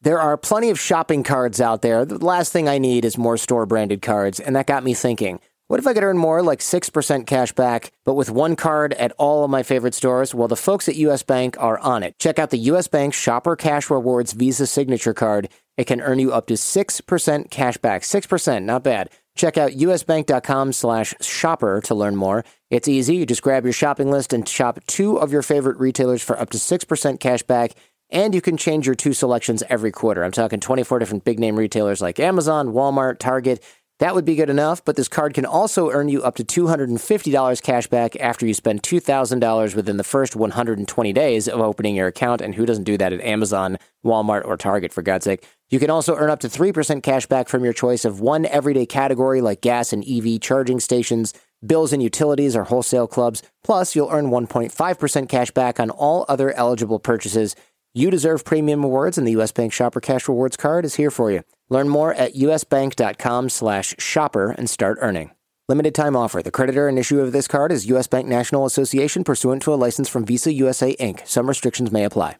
There are plenty of shopping cards out there. The last thing I need is more store branded cards, and that got me thinking. What if I could earn more, like 6% cash back, but with one card at all of my favorite stores? Well, the folks at US Bank are on it. Check out the US Bank Shopper Cash Rewards Visa Signature Card. It can earn you up to 6% cash back. 6%, not bad. Check out usbank.com slash shopper to learn more. It's easy. You just grab your shopping list and shop two of your favorite retailers for up to 6% cash back. And you can change your two selections every quarter. I'm talking 24 different big name retailers like Amazon, Walmart, Target. That would be good enough, but this card can also earn you up to $250 cash back after you spend $2,000 within the first 120 days of opening your account. And who doesn't do that at Amazon, Walmart, or Target, for God's sake? You can also earn up to 3% cash back from your choice of one everyday category like gas and EV charging stations, bills and utilities, or wholesale clubs. Plus, you'll earn 1.5% cash back on all other eligible purchases. You deserve premium rewards, and the U.S. Bank Shopper Cash Rewards card is here for you. Learn more at usbank.com slash shopper and start earning. Limited time offer. The creditor and issuer of this card is U.S. Bank National Association pursuant to a license from Visa USA Inc. Some restrictions may apply.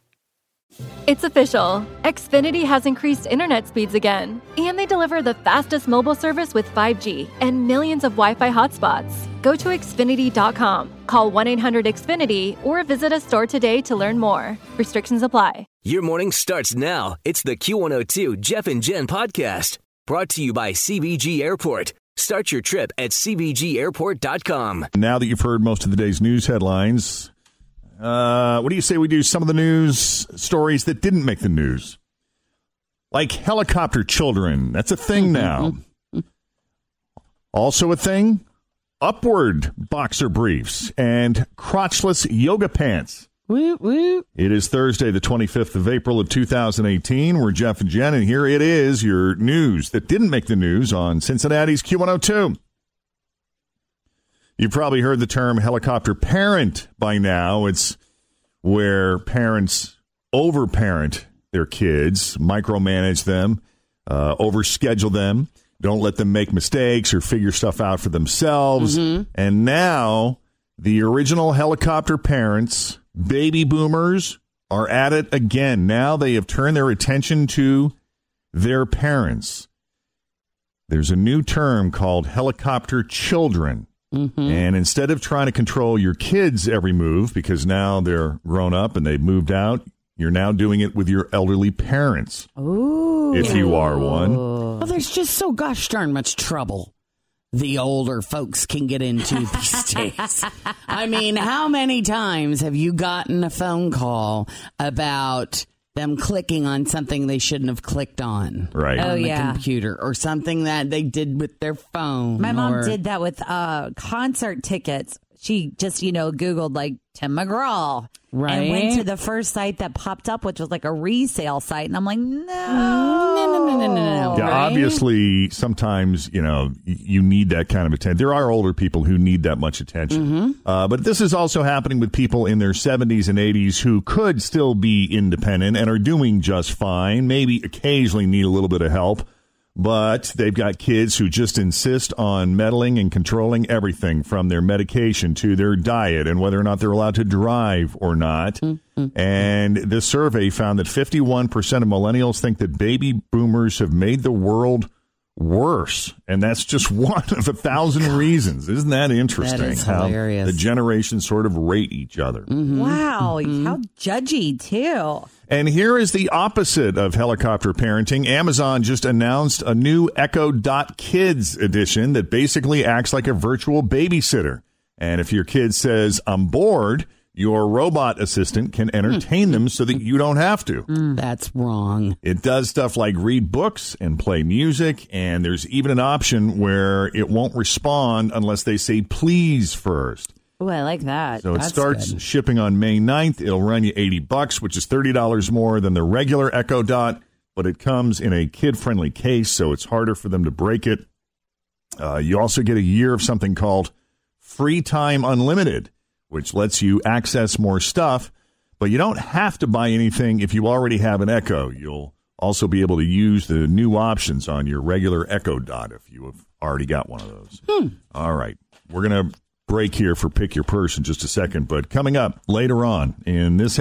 It's official. Xfinity has increased internet speeds again, and they deliver the fastest mobile service with 5G and millions of Wi Fi hotspots. Go to Xfinity.com, call 1 800 Xfinity, or visit a store today to learn more. Restrictions apply. Your morning starts now. It's the Q102 Jeff and Jen podcast brought to you by CVG Airport. Start your trip at CVGAirport.com. Now that you've heard most of the day's news headlines, uh, what do you say we do some of the news stories that didn't make the news? Like helicopter children. That's a thing mm-hmm. now. Mm-hmm. Mm-hmm. also a thing upward boxer briefs and crotchless yoga pants. Woo, woo. It is Thursday, the 25th of April of 2018. We're Jeff and Jen, and here it is your news that didn't make the news on Cincinnati's Q102. You've probably heard the term helicopter parent by now. It's where parents overparent their kids, micromanage them, uh, overschedule them, don't let them make mistakes or figure stuff out for themselves. And now the original helicopter parents, baby boomers, are at it again. Now they have turned their attention to their parents. There's a new term called helicopter children. Mm-hmm. And instead of trying to control your kids' every move, because now they're grown up and they've moved out, you're now doing it with your elderly parents, Ooh. if you are one. Well, there's just so gosh darn much trouble the older folks can get into these days. I mean, how many times have you gotten a phone call about them clicking on something they shouldn't have clicked on? Right. On Oh, the yeah. computer or something that they did with their phone. My mom or- did that with uh, concert tickets. She just, you know, Googled like Tim McGraw. Right. And went to the first site that popped up, which was like a resale site. And I'm like, no. No, no, no, no, no, no. Yeah, right? obviously, sometimes you know you need that kind of attention. There are older people who need that much attention, Mm-hmm. uh, but this is also happening with people in their seventies and eighties who could still be independent and are doing just fine. Maybe occasionally need a little bit of help, but they've got kids who just insist on meddling and controlling everything from their medication to their diet and whether or not they're allowed to drive or not. Mm-hmm. And this survey found that 51% of millennials think that baby boomers have made the world worse. And that's just one of a thousand reasons. Isn't that interesting? That is how hilarious. the generations sort of rate each other. Mm-hmm. Wow, mm-hmm. how judgy too. And here is the opposite of helicopter parenting. Amazon just announced a new Echo Dot Kids edition that basically acts like a virtual babysitter. And if your kid says, I'm bored, your robot assistant can entertain them so that you don't have to. That's wrong. It does stuff like read books and play music, and there's even an option where it won't respond unless they say please first. Oh, I like that. So it That's starts good. shipping on May 9th. It'll run you 80 bucks, which is $30 more than the regular Echo Dot, but it comes in a kid-friendly case, so it's harder for them to break it. Uh, you also get a year of something called FreeTime Unlimited, which lets you access more stuff, but you don't have to buy anything if you already have an Echo. You'll also be able to use the new options on your regular Echo Dot if you have already got one of those. Hmm. All right. We're going to break here for Pick Your Purse in just a second, but coming up later on in this.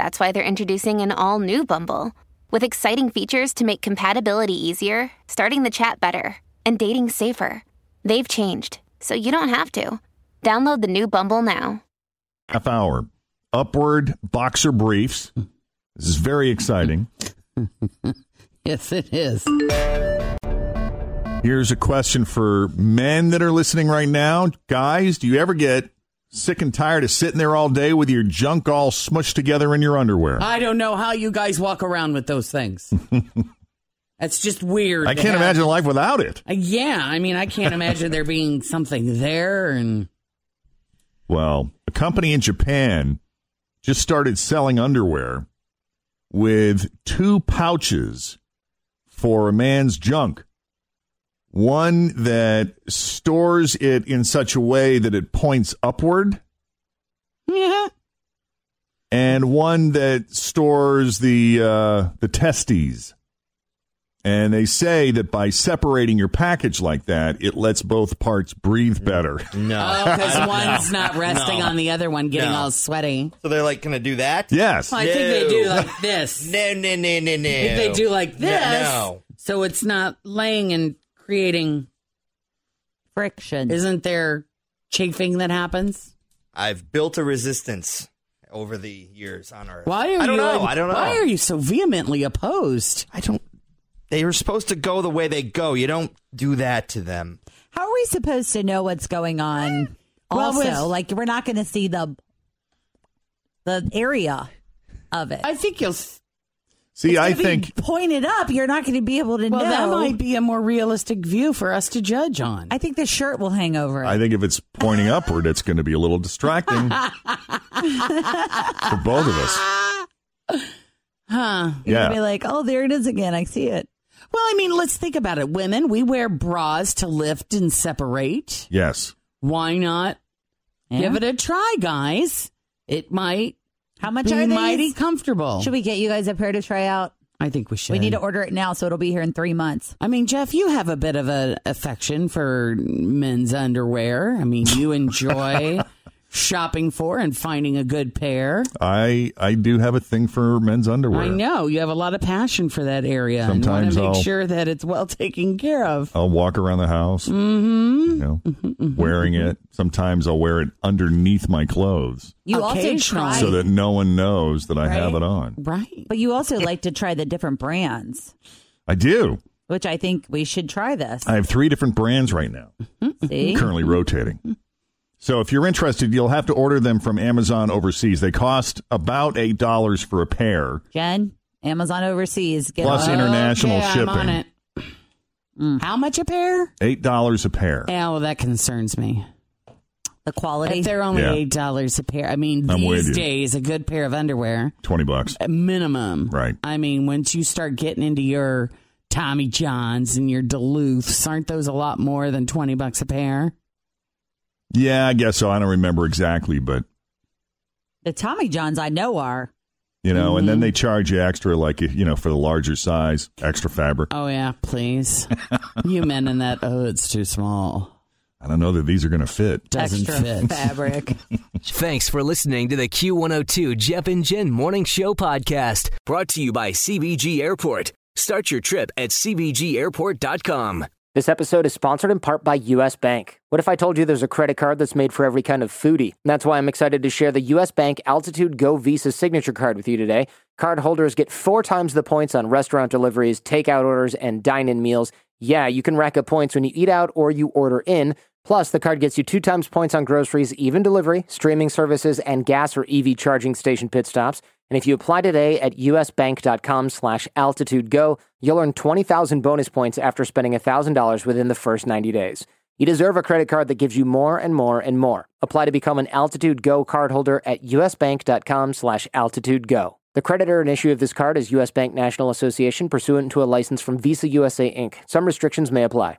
that's why they're introducing an all new Bumble with exciting features to make compatibility easier, starting the chat better, and dating safer. They've changed, so you don't have to. Download the new Bumble now. half hour. Upward boxer briefs. This is very exciting. Yes, it is. Here's a question for men that are listening right now. Guys, do you ever get sick and tired of sitting there all day with your junk all smushed together in your underwear? I don't know how you guys walk around with those things. That's just weird. I can't have- imagine life without it. Uh, yeah, I mean, I can't imagine there being something there. And Well, a company in Japan just started selling underwear with two pouches for a man's junk. One that stores it in such a way that it points upward, yeah, and one that stores the uh, the testes. And they say that by separating your package like that, it lets both parts breathe better. No. because one's not resting No. on the other one, getting No. all sweaty. So they're like, "Can I do that? Yes. I think they do like this. No, no, no, no, no. If they do like No, this, no. so it's not laying and creating. Friction. Isn't there chafing that happens? I've built a resistance over the years on Earth. Why are I don't you? know. I don't know. Why are you so vehemently opposed? I don't. They were supposed to go the way they go. You don't do that to them. How are we supposed to know what's going on? Eh, well, Also, with- like we're not going to see the the area of it. I think you'll. S- See, It's I be think pointed up. You're not going to be able to Well, know. that might be a more realistic view for us to judge on. I think the shirt will hang over it. I think if it's pointing upward, it's going to be a little distracting for both of us. Huh. You're Yeah. gonna be like, oh, there it is again. I see it. Well, I mean, let's think about it. Women, we wear bras to lift and separate. Yes. Why not Yeah. give it a try, guys? It might How much are these? mighty comfortable. Should we get you guys a pair to try out? I think we should. We need to order it now, so it'll be here in three months. I mean, Jeff, you have a bit of an affection for men's underwear. I mean, you enjoy shopping for and finding a good pair. I I do have a thing for men's underwear. I know you have a lot of passion for that area and Sometimes want to make I'll- sure that it's well taken care of. I'll walk around the house, Mm-hmm. you know, wearing it. Sometimes I'll wear it underneath my clothes You also try, so that no one knows that I have it on. Right. but you also like to try the different brands, I do. which I think we should try this. I have three different brands right now, See, currently rotating. So if you're interested, you'll have to order them from Amazon overseas. They cost about eight dollars for a pair. Jen, Amazon overseas. Get Plus on. international Okay, I'm on shipping. it. Mm. How much a pair? Eight dollars a pair. Yeah, well, that concerns me. the quality. If they're only Yeah. eight dollars a pair, I mean, I'm these days, a good pair of underwear, Twenty bucks. a minimum. Right. I mean, once you start getting into your Tommy Johns and your Duluths. Aren't those a lot more than 20 bucks a pair? Yeah, I guess so. I don't remember exactly, but The Tommy Johns I know are. you know, and Mm-hmm. then they charge you extra, like you know, for the larger size, extra fabric. Oh, yeah, please. you men in that, oh, it's too small. I don't know that these are going to fit. Doesn't extra fit. fabric. Thanks for listening to the Q102 Jeff and Jen Morning Show podcast, brought to you by CVG Airport. Start your trip at CVGAirport.com. This episode is sponsored in part by US Bank. What if I told you there's a credit card that's made for every kind of foodie? That's why I'm excited to share the US Bank Altitude Go Visa signature card with you today. Card holders get four times the points on restaurant deliveries, takeout orders, and dine in meals. Yeah, you can rack up points when you eat out or you order in. Plus, the card gets you two times points on groceries, even delivery, streaming services, and gas or EV charging station pit stops. And if you apply today at usbank.com slash altitudego, you'll earn 20,000 bonus points after spending $1,000 within the first 90 days. You deserve a credit card that gives you more and more and more. Apply to become an Altitude Go cardholder at usbank.com slash altitudego. The creditor and issue of this card is U.S. Bank National Association pursuant to a license from Visa USA Inc. Some restrictions may apply.